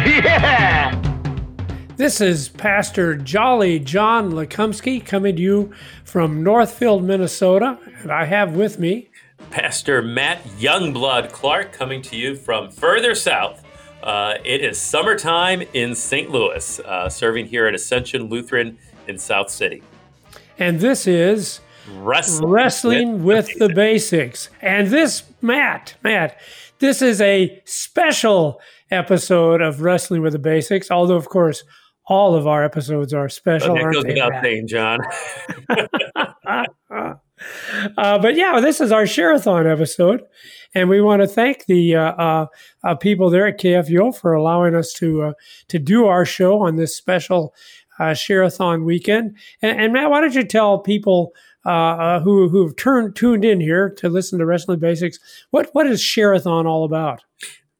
Yeah! This is Pastor Jolly John Lekumsky coming to you from Northfield, Minnesota, and I have with me Pastor Matt Youngblood Clark coming to you from further south. Uh, it is summertime in St. Louis, uh, serving here at Ascension Lutheran in South City. and this is Wrestling, Wrestling with the Basics. And this, Matt, Matt, this is a special episode of Wrestling with the Basics, although, of course, all of our episodes are special. That goes without saying, John. Uh, but yeah, this is our Share-a-thon episode, and we want to thank the uh, uh, uh, people there at KFUO for allowing us to uh, to do our show on this special uh, Share-a-thon weekend. And, and Matt, why don't you tell people uh, uh, who who've turned tuned in here to listen to Wrestling Basics what what is Share-a-thon all about?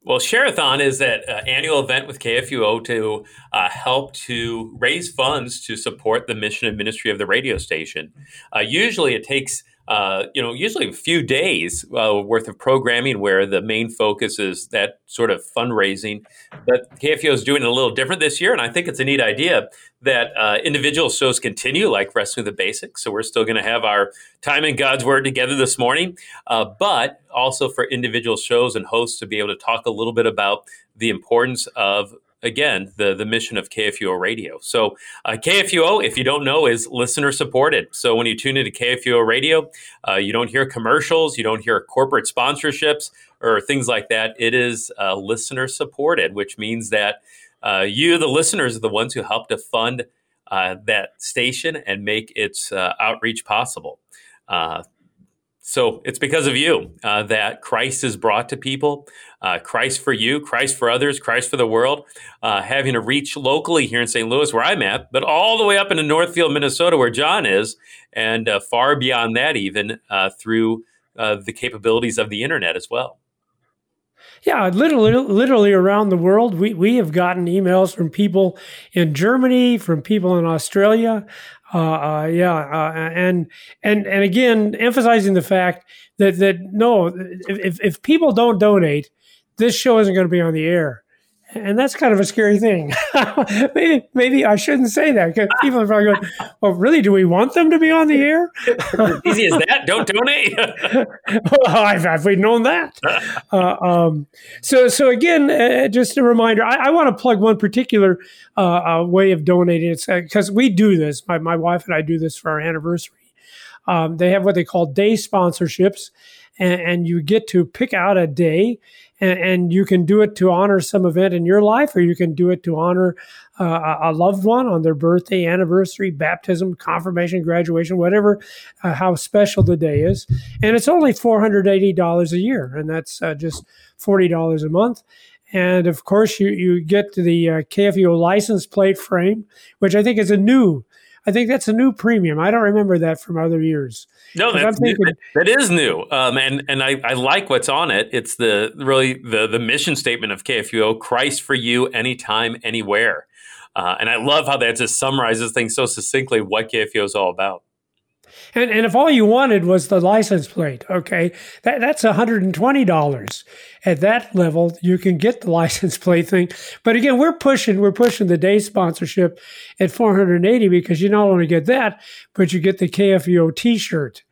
Well, Share-a-thon is that uh, annual event with KFUO to uh, help to raise funds to support the mission and ministry of the radio station. Uh, usually, it takes uh, you know usually a few days uh, worth of programming where the main focus is that sort of fundraising. But KFO is doing it a little different this year, and I think it's a neat idea that uh, individual shows continue, like Wrestling the Basics. So we're still going to have our time in God's Word together this morning, uh, but also for individual shows and hosts to be able to talk a little bit about the importance of again the the mission of KFUO radio. So uh, KFUO, if you don't know, is listener supported. So when you tune into KFUO radio, uh, you don't hear commercials, you don't hear corporate sponsorships or things like that. It is uh, listener supported, which means that uh, you, the listeners, are the ones who help to fund uh, that station and make its uh, outreach possible. So it's because of you uh, that Christ is brought to people. Uh, Christ for you, Christ for others, Christ for the world. Uh, having a reach locally here in St. Louis, where I'm at, but all the way up into Northfield, Minnesota, where John is, and uh, far beyond that, even uh, through uh, the capabilities of the internet as well. Yeah, literally, literally around the world, we, we have gotten emails from people in Germany, from people in Australia. Uh, uh, yeah, uh, and and and again, emphasizing the fact that that no, if if- people don't donate, this show isn't going to be on the air, and that's kind of a scary thing. maybe maybe I shouldn't say that because people are probably going, "Well, really? Do we want them to be on the air?" Easy as that. Don't donate. well, have we known that? uh, um, so, so again, uh, just a reminder. I, I want to plug one particular uh, uh, way of donating. It's because we do this. My my wife and I do this for our anniversary. Um, they have what they call day sponsorships, and, and you get to pick out a day, and, and you can do it to honor some event in your life, or you can do it to honor uh, a loved one on their birthday, anniversary, baptism, confirmation, graduation, whatever, uh, how special the day is. And it's only $480 a year, and that's uh, just $40 a month. And of course, you, you get the uh, license plate frame, which I think is a new. I think that's a new premium. I don't remember that from other years. No, that's thinking- new. that is new, um, and and I, I like what's on it. It's the really the the mission statement of KFUO: Christ for you, anytime, anywhere. Uh, and I love how that just summarizes things so succinctly what KFUO is all about. And, and if all you wanted was the license plate, okay, that, that's $120. At that level, you can get the license plate thing. But again, we're pushing, we're pushing the day sponsorship at 480 because you not only get that, but you get the KFUO t-shirt.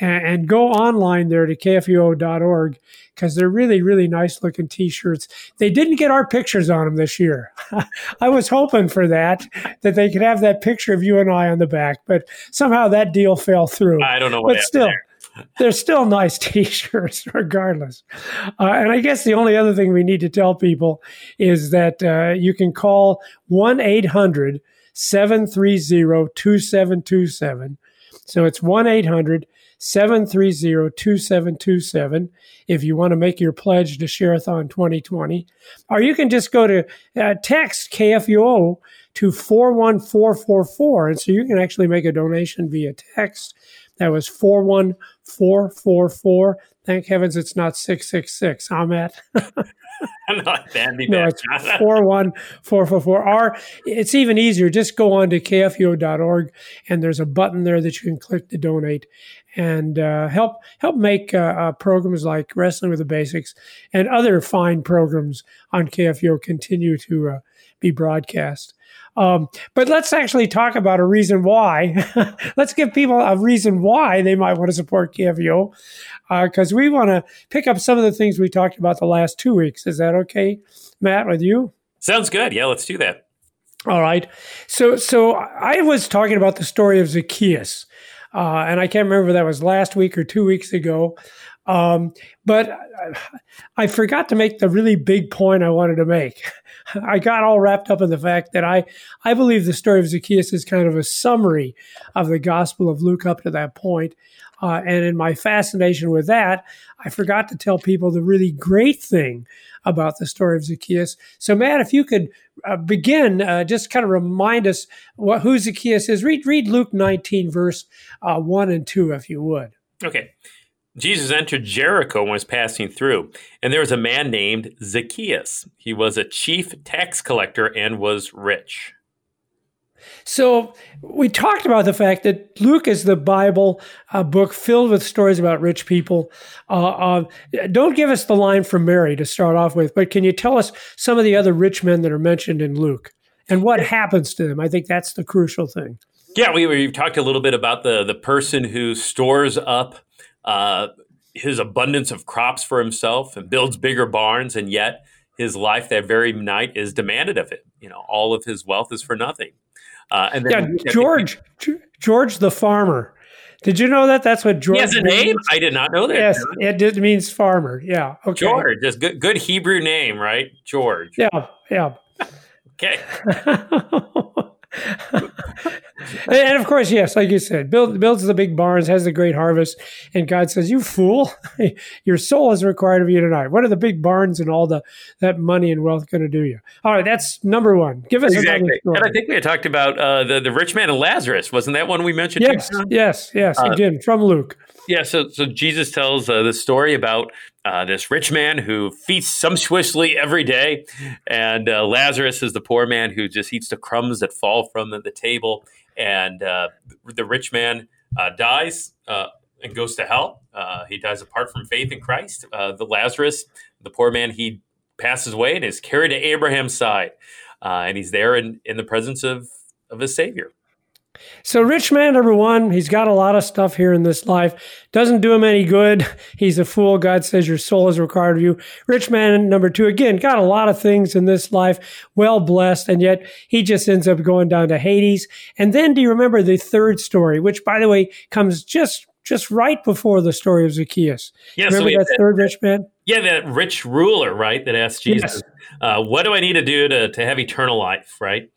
And, and go online there to kfuo.org because they're really, really nice looking t-shirts. They didn't get our pictures on them this year. I was hoping for that, that they could have that picture of you and I on the back, but somehow that deal fell through. I don't know what But still, there. they're still nice t-shirts regardless. Uh, and I guess the only other thing we need to tell people is that uh, you can call 1-800-730-2727. So it's 1-800 730-2727 if you want to make your pledge to Shareathon 2020. Or you can just go to uh, text KFUO to 41444. And so you can actually make a donation via text. That was 41444. Thank heavens it's not 666. Huh, Matt? no, that'd be No, it's 41444. Or it's even easier. Just go on to kfuo.org and there's a button there that you can click to donate and uh, help help make uh, uh, programs like Wrestling with the Basics and other fine programs on KFUO continue to uh, be broadcast. Um, but let's actually talk about a reason why. let's give people a reason why they might want to support KFUO because we want to pick up some of the things we talked about the last two weeks. Is that okay, Matt, with you? Sounds good. Yeah, let's do that. All right. So, so I was talking about the story of Zacchaeus, uh, and I can't remember if that was last week or two weeks ago. Um, but I, I forgot to make the really big point I wanted to make. I got all wrapped up in the fact that I, I believe the story of Zacchaeus is kind of a summary of the Gospel of Luke up to that point. Uh, and in my fascination with that, I forgot to tell people the really great thing about the story of Zacchaeus. So, Matt, if you could uh, begin, uh, just kind of remind us what, who Zacchaeus is. Read, read Luke 19, verse uh, 1 and 2, if you would. Okay. Jesus entered Jericho and was passing through, and there was a man named Zacchaeus. He was a chief tax collector and was rich. So we talked about the fact that Luke is the Bible uh, book filled with stories about rich people. Uh, uh, don't give us the line from Mary to start off with, but can you tell us some of the other rich men that are mentioned in Luke and what happens to them? I think that's the crucial thing. Yeah, we we've talked a little bit about the the person who stores up uh, his abundance of crops for himself and builds bigger barns, and yet his life that very night is demanded of him. You know, all of his wealth is for nothing. Uh, and then Yeah, George, George the farmer. Did you know that? That's what George He has a means? name. I did not know that. Yes, it just means farmer. Yeah. Okay. George, just good, good Hebrew name, right? George. Yeah. Yeah. Okay. and of course, yes, like you said, build, builds the big barns, has the great harvest, and God says, "You fool, your soul is required of you tonight." What are the big barns and all the that money and wealth going to do you? All right, that's number one. Give us Exactly. And I think we had talked about uh, the the rich man and Lazarus. Wasn't that one we mentioned? yes, too? yes, yes. Uh, again, from Luke. Yeah, so so Jesus tells uh, the story about uh, this rich man who feasts sumptuously every day, and uh, Lazarus is the poor man who just eats the crumbs that fall from the, the table. And uh, the rich man uh, dies uh, and goes to hell. He dies apart from faith in Christ. The Lazarus, the poor man, he passes away and is carried to Abraham's side, and he's there in, in the presence of of his Savior. So, rich man number one, he's got a lot of stuff here in this life. Doesn't do him any good. He's a fool. God says your soul is required of you. Rich man number two, again, got a lot of things in this life, well blessed, and yet he just ends up going down to Hades. And then do you remember the third story, which, by the way, comes just just right before the story of Zacchaeus? Yeah, remember we that had third rich man? Yeah, that rich ruler, right? That asked Jesus, uh, "What do I need to do to to have eternal life?" Right?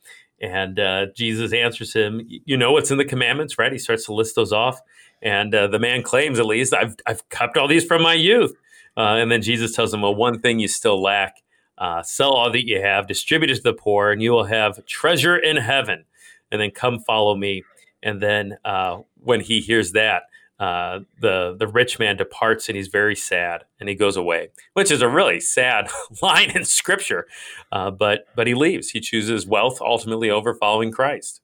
And uh, Jesus answers him, "You know what's in the commandments, right?" He starts to list those off, and uh, the man claims, at least, "I've I've kept all these from my youth." Uh, and then Jesus tells him, "Well, one thing you still lack: uh, sell all that you have, distribute it to the poor, and you will have treasure in heaven. And then come follow me." And then uh, when he hears that, uh, the the rich man departs and he's very sad and he goes away, which is a really sad line in scripture. Uh, but but he leaves. He chooses wealth ultimately over following Christ.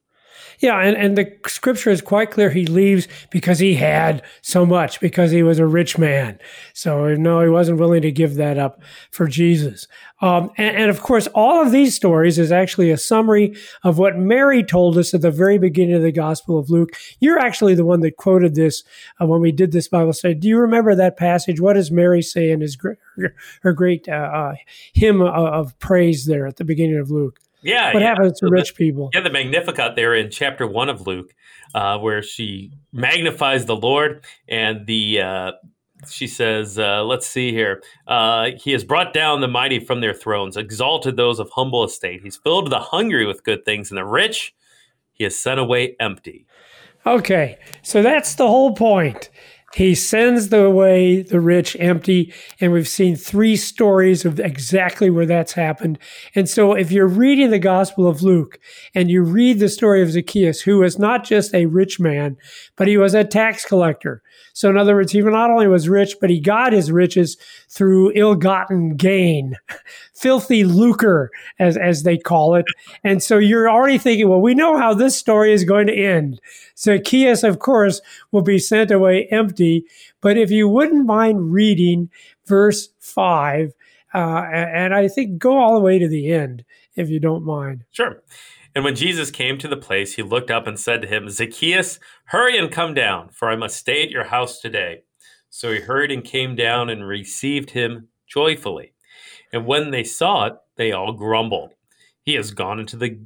Yeah, and, and the scripture is quite clear. He leaves because he had so much, because he was a rich man. So, no, he wasn't willing to give that up for Jesus. Um, and, and of course, all of these stories is actually a summary of what Mary told us at the very beginning of the Gospel of Luke. You're actually the one that quoted this uh, when we did this Bible study. Do you remember that passage? What does Mary say in his, her, great uh, uh, hymn of praise there at the beginning of Luke? Yeah. What yeah. happens to So the- rich people? Yeah, the Magnificat there in chapter one of Luke, uh, where she magnifies the Lord, and the uh, she says, uh, "Let's see here. Uh, he has brought down the mighty from their thrones, exalted those of humble estate. He's filled the hungry with good things, and the rich he has sent away empty." Okay, so that's the whole point. He sends the away the rich empty, and we've seen three stories of exactly where that's happened. And so, if you're reading the Gospel of Luke and you read the story of Zacchaeus, who was not just a rich man, but he was a tax collector. So, in other words, he not only was rich, but he got his riches through ill-gotten gain, filthy lucre, as as they call it. And so, you're already thinking, well, we know how this story is going to end. Zacchaeus, of course, will be sent away empty. But if you wouldn't mind reading verse 5, uh, and I think go all the way to the end, if you don't mind. Sure. And when Jesus came to the place, he looked up and said to him, Zacchaeus, hurry and come down, for I must stay at your house today. So he hurried and came down and received him joyfully. And when they saw it, they all grumbled. He has gone into the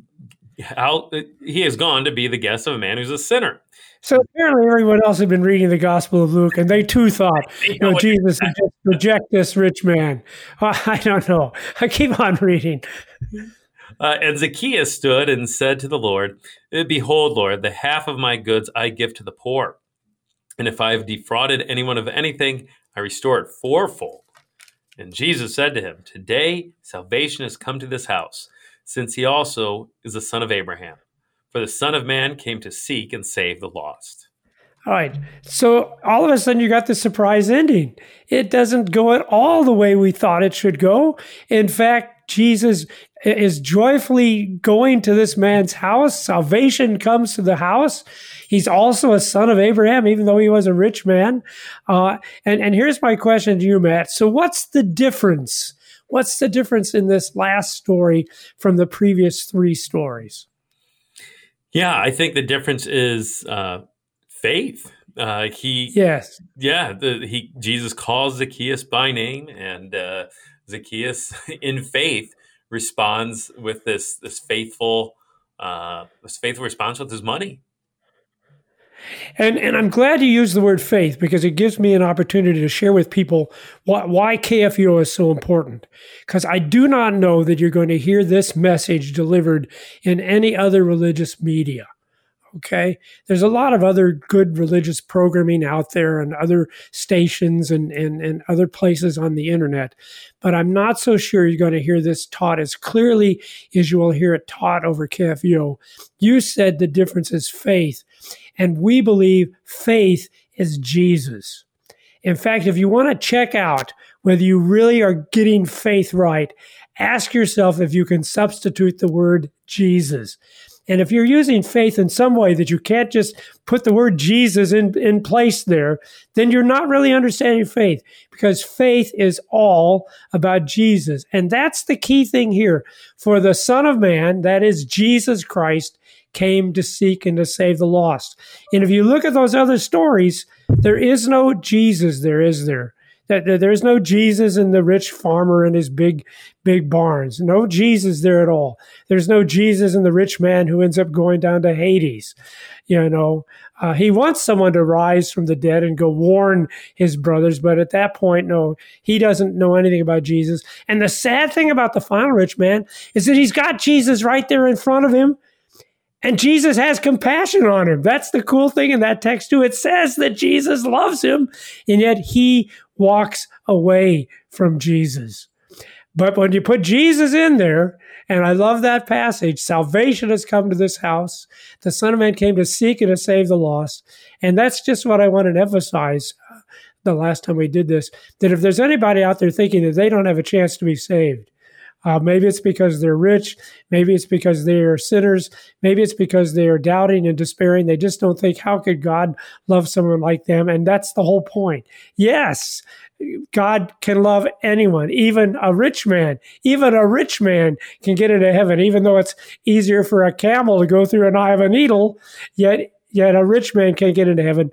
how he has gone to be the guest of a man who's a sinner. So apparently, everyone else had been reading the Gospel of Luke, and they too thought, you oh, know, Jesus reject this rich man. I don't know. I keep on reading. Uh, and Zacchaeus stood and said to the Lord, Behold, Lord, the half of my goods I give to the poor. And if I have defrauded anyone of anything, I restore it fourfold. And Jesus said to him, Today salvation has come to this house since he also is the son of Abraham. For the Son of Man came to seek and save the lost. All right. So all of a sudden, you got the surprise ending. It doesn't go at all the way we thought it should go. In fact, Jesus is joyfully going to this man's house. Salvation comes to the house. He's also a son of Abraham, even though he was a rich man. Uh, and, and here's my question to you, Matt. So, what's the difference What's the difference in this last story from the previous three stories? Yeah, I think the difference is uh, faith. Uh, he yes, yeah. The, he Jesus calls Zacchaeus by name, and uh, Zacchaeus, in faith, responds with this this faithful uh, this faithful response with his money. And, and I'm glad you used the word faith because it gives me an opportunity to share with people why, why KFUO is so important. Because I do not know that you're going to hear this message delivered in any other religious media. Okay. There's a lot of other good religious programming out there and other stations and, and, and other places on the internet. But I'm not so sure you're going to hear this taught as clearly as you will hear it taught over KFUO. You said the difference is faith. And we believe faith is Jesus. In fact, if you want to check out whether you really are getting faith right, ask yourself if you can substitute the word Jesus. And if you're using faith in some way that you can't just put the word Jesus in, in place there, then you're not really understanding faith because faith is all about Jesus. And that's the key thing here. For the Son of Man, that is Jesus Christ, came to seek and to save the lost. And if you look at those other stories, there is no Jesus there, is there? That there's no Jesus in the rich farmer and his big, big barns. No Jesus there at all. There's no Jesus in the rich man who ends up going down to Hades. You know, uh, he wants someone to rise from the dead and go warn his brothers, but at that point, no, he doesn't know anything about Jesus. And the sad thing about the final rich man is that he's got Jesus right there in front of him and Jesus has compassion on him. That's the cool thing in that text, too. It says that Jesus loves him, and yet he walks away from Jesus. But when you put Jesus in there, and I love that passage, salvation has come to this house. The Son of Man came to seek and to save the lost. And that's just what I wanted to emphasize uh, the last time we did this that if there's anybody out there thinking that they don't have a chance to be saved, uh, maybe it's because they're rich. Maybe it's because they are sinners. Maybe it's because they are doubting and despairing. They just don't think, how could God love someone like them? And that's the whole point. Yes, God can love anyone, even a rich man. Even a rich man can get into heaven, even though it's easier for a camel to go through an eye of a needle. Yet, yet a rich man can't get into heaven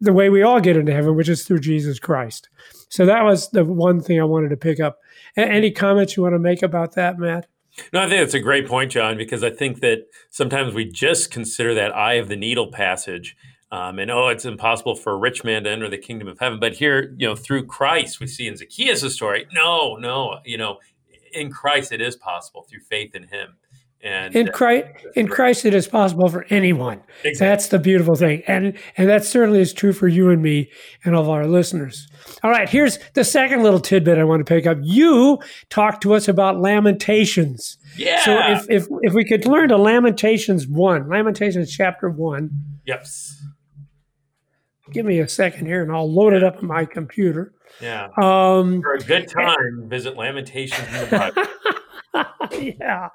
the way we all get into heaven, which is through Jesus Christ. So that was the one thing I wanted to pick up. Any comments you want to make about that, Matt? No, I think that's a great point, John, because I think that sometimes we just consider that eye of the needle passage. Um, and oh, it's impossible for a rich man to enter the kingdom of heaven. But here, you know, through Christ, we see in Zacchaeus' story, no, no, you know, in Christ it is possible through faith in Him. And in Christ, in Christ, it is possible for anyone. Exactly. That's the beautiful thing, and and that certainly is true for you and me and all of our listeners. All right, here's the second little tidbit I want to pick up. You talked to us about Lamentations. yeah. So if if if we could learn to Lamentations one, Lamentations chapter one. yep. Give me a second here, and I'll load it up on my computer. Yeah. Um, For a good time, visit Lamentations in the Bible. yeah.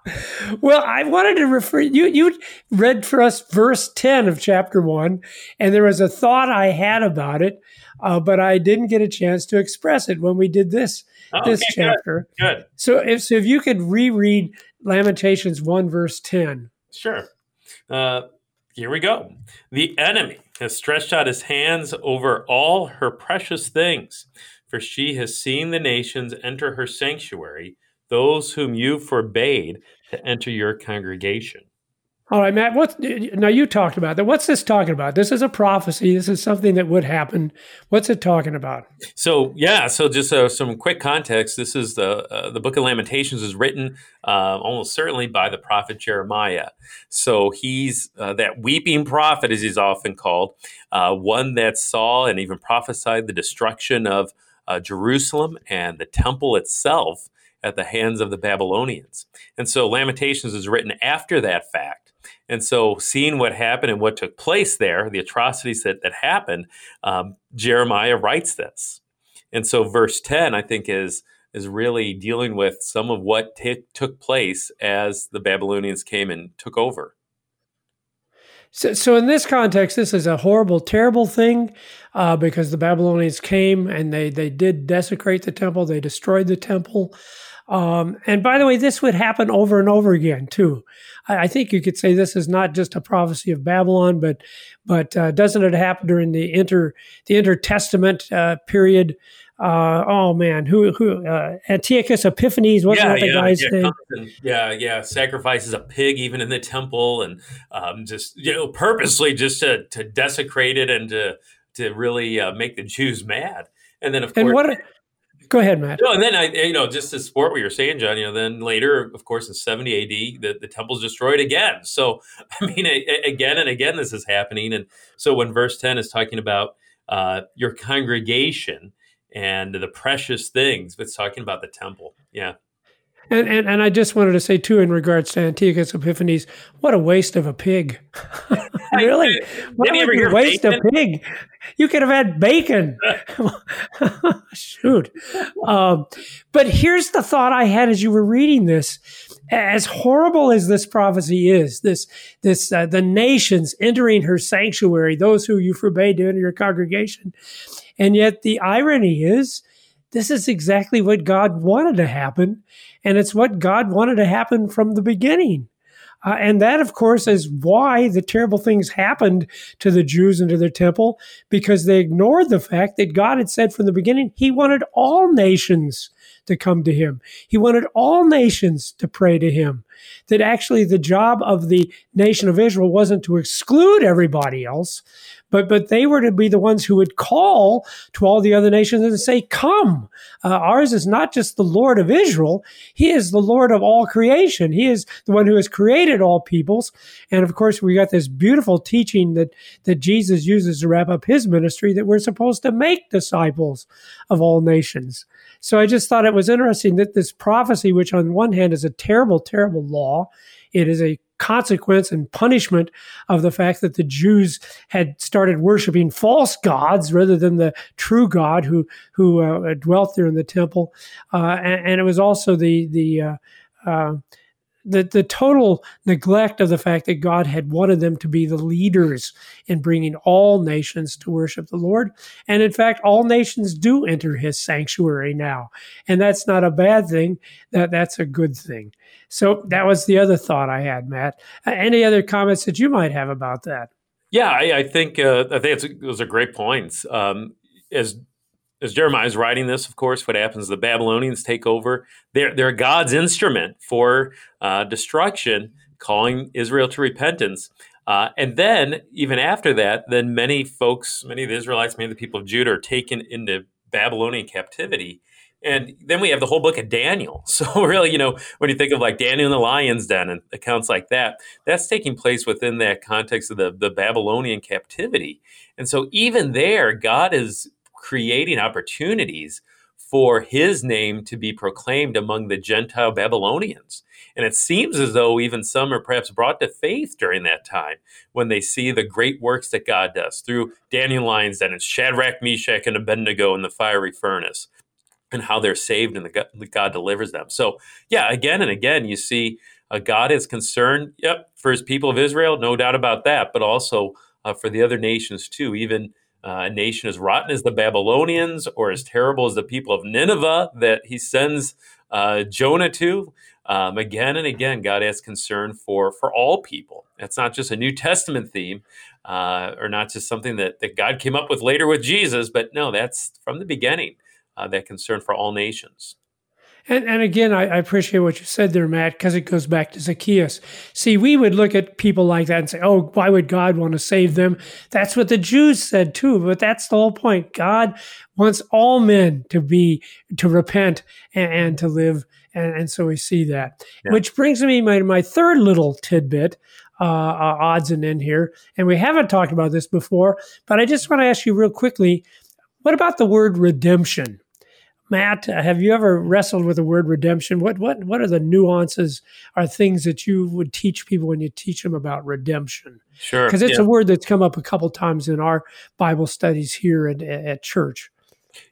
Well, I wanted to refer you. You read for us verse ten of chapter one, and there was a thought I had about it, uh, but I didn't get a chance to express it when we did this Oh, this okay, good, chapter. Good. So, if so, if you could reread Lamentations one verse ten. Sure. Uh, here we go. The enemy has stretched out his hands over all her precious things, for she has seen the nations enter her sanctuary, those whom you forbade to enter your congregation. All right, Matt. What now? You talked about that. What's this talking about? This is a prophecy. This is something that would happen. What's it talking about? So yeah, so just uh, some quick context. This is the uh, the Book of Lamentations is written uh, almost certainly by the prophet Jeremiah. So he's uh, that weeping prophet, as he's often called, uh, one that saw and even prophesied the destruction of uh, Jerusalem and the temple itself at the hands of the Babylonians. And so Lamentations is written after that fact. And so, seeing what happened and what took place there, the atrocities that, that happened, um, Jeremiah writes this. And so, verse 10, I think, is, is really dealing with some of what t- took place as the Babylonians came and took over. So, so in this context, this is a horrible, terrible thing uh, because the Babylonians came and they they did desecrate the temple. They destroyed the temple. Um, and by the way, this would happen over and over again too. I, I think you could say this is not just a prophecy of Babylon, but but uh, doesn't it happen during the inter the intertestament uh, period? Uh, oh man, who who uh, Antiochus Epiphanes wasn't that the guy's yeah, name? yeah, yeah. Sacrifices a pig even in the temple, and um, just you know, purposely just to, to desecrate it and to to really uh, make the Jews mad. And then, of And course, what? Go ahead, Matt. No, and then I, you know, just to support what you're saying, John. You know, then later, of course, in 70 AD, the, the temple's destroyed again. So, I mean, a, a- again and again, this is happening. And so, when verse 10 is talking about uh, your congregation and the precious things, it's talking about the temple. Yeah, And, and and I just wanted to say too, in regards to Antiochus Epiphanes, what a waste of a pig! really, why Did you would you hear waste a pig? You could have had bacon. Shoot. Um, but here's the thought I had as you were reading this: as horrible as this prophecy is, this this uh, the nations entering her sanctuary, those who you forbade to enter your congregation, and yet the irony is this is exactly what God wanted to happen. And it's what God wanted to happen from the beginning. Uh, and that, of course, is why the terrible things happened to the Jews and to their temple, because they ignored the fact that God had said from the beginning he wanted all nations to come to him. He wanted all nations to pray to him. That actually the job of the nation of Israel wasn't to exclude everybody else, but but they were to be the ones who would call to all the other nations and say, "Come." Uh, ours is not just the Lord of Israel; He is the Lord of all creation. He is the one who has created all peoples. And of course, we got this beautiful teaching that that Jesus uses to wrap up His ministry that we're supposed to make disciples of all nations. So I just thought it was interesting that this prophecy, which on one hand is a terrible, terrible law, it is a consequence and punishment of the fact that the Jews had started worshiping false gods rather than the true God who who uh, dwelt there in the temple, uh, and, and, it was also the the uh, uh, the the total neglect of the fact that God had wanted them to be the leaders in bringing all nations to worship the Lord, and in fact, all nations do enter His sanctuary now, and that's not a bad thing. That that's a good thing. So that was the other thought I had, Matt. Uh, any other comments that you might have about that? Yeah, I, I think uh, I think it's, those are great points. Um, as as Jeremiah is writing this, of course, what happens? The Babylonians take over. They're they're God's instrument for uh, destruction, calling Israel to repentance. Uh, and then, even after that, then many folks, many of the Israelites, many of the people of Judah, are taken into Babylonian captivity. And then we have the whole book of Daniel. So really, you know, when you think of like Daniel in the lion's den and accounts like that, that's taking place within that context of the, the Babylonian captivity. And so even there, God is creating opportunities for his name to be proclaimed among the Gentile Babylonians. And it seems as though even some are perhaps brought to faith during that time when they see the great works that God does through Daniel Lyons and it's Shadrach, Meshach, and Abednego in the fiery furnace and how they're saved and the God delivers them. So, yeah, again and again, you see uh, God is concerned, yep, for his people of Israel, no doubt about that, but also uh, for the other nations too, even a nation as rotten as the Babylonians or as terrible as the people of Nineveh that he sends uh, Jonah to. Um, again and again, God has concern for for all people. That's not just a New Testament theme, uh, or not just something that, that God came up with later with Jesus, but no, that's from the beginning uh, that concern for all nations. And, and again, I, I, appreciate what you said there, Matt, because it goes back to Zacchaeus. See, we would look at people like that and say, oh, why would God want to save them? That's what the Jews said too. But that's the whole point. God wants all men to be, to repent and, and to live. And, and, so we see that. Yeah. Which brings me to my, my third little tidbit. Uh, uh, odds and end here. And we haven't talked about this before, but I just want to ask you real quickly what about the word redemption? Matt, have you ever wrestled with the word redemption? What what what are the nuances are things that you would teach people when you teach them about redemption? Sure. Because it's yeah. a word that's come up a couple times in our Bible studies here at, at church.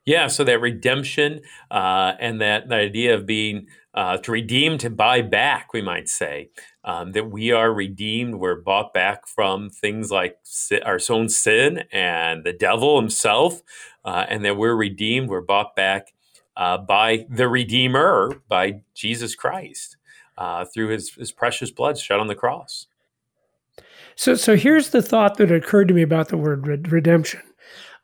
Yeah, so that redemption uh, and that, that idea of being uh, to redeem, to buy back, we might say, um, that we are redeemed, we're bought back from things like our own sin and the devil himself, uh, and that we're redeemed, we're bought back uh, by the Redeemer, by Jesus Christ, uh, through his, his precious blood shed on the cross. So, so here's the thought that occurred to me about the word redemption.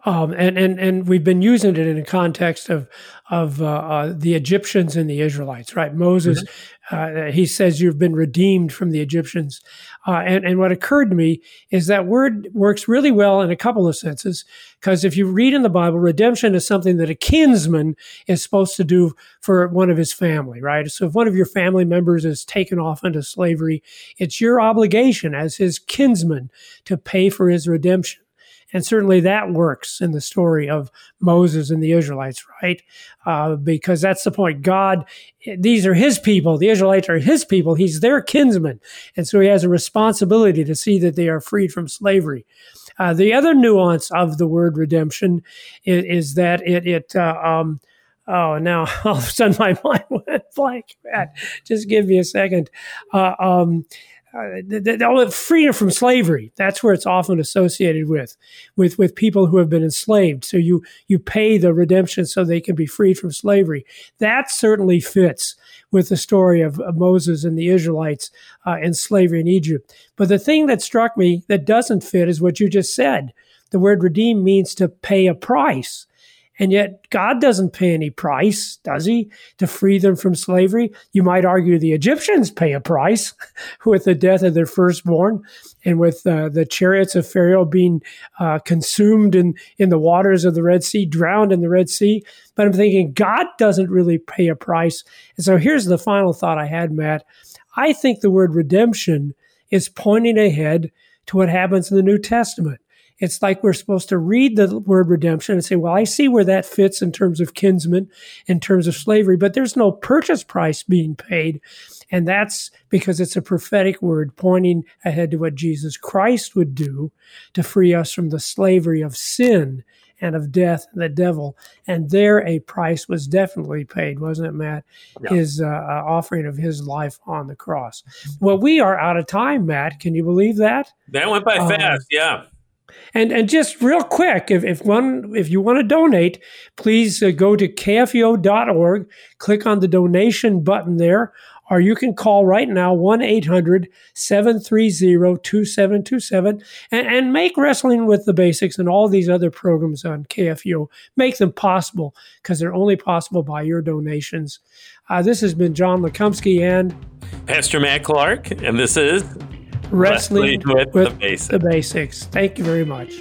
Um, and, and, and we've been using it in the context of, of uh, uh, the Egyptians and the Israelites, right? Moses, mm-hmm. uh, he says, You've been redeemed from the Egyptians. Uh, and, and what occurred to me is that word works really well in a couple of senses. Because if you read in the Bible, redemption is something that a kinsman is supposed to do for one of his family, right? So if one of your family members is taken off into slavery, it's your obligation as his kinsman to pay for his redemption. And certainly that works in the story of Moses and the Israelites, right? Uh, because that's the point. God, these are his people. The Israelites are his people. He's their kinsman. And so he has a responsibility to see that they are freed from slavery. Uh, the other nuance of the word redemption is, is that it, it uh, um, oh, now all of a sudden my mind went blank. Just give me a second. Uh, um, uh, the, the, freedom from slavery. That's where it's often associated with with with people who have been enslaved. So you you pay the redemption so they can be freed from slavery. That certainly fits with the story of, of moses and the israelites uh, in slavery in egypt. But the thing that struck me that doesn't fit is what you just said. The word redeem means to pay a price and yet, God doesn't pay any price, does he, to free them from slavery? You might argue the Egyptians pay a price with the death of their firstborn and with uh, the chariots of Pharaoh being uh, consumed in, in the waters of the Red Sea, drowned in the Red Sea. But I'm thinking God doesn't really pay a price. And so here's the final thought I had, Matt. I think the word redemption is pointing ahead to what happens in the New Testament. It's like we're supposed to read the word redemption and say, well, I see where that fits in terms of kinsmen, in terms of slavery, but there's no purchase price being paid. And that's because it's a prophetic word pointing ahead to what Jesus Christ would do to free us from the slavery of sin and of death and the devil. And there a price was definitely paid, wasn't it, Matt? Yeah. His uh, uh offering of his life on the cross. Well, we are out of time, Matt. Can you believe that? That went by uh, fast, yeah. And and just real quick, if, if one if you want to donate, please uh, go to kfuo.org, click on the donation button there, or you can call right now 1-800-730-2727 and, and make wrestling with the basics and all these other programs on KFUO make them possible because they're only possible by your donations. Uh, this has been John Lekumsky and Pastor Matt Clark, and this is Wrestling, wrestling with, with the, basics. the basics. Thank you very much.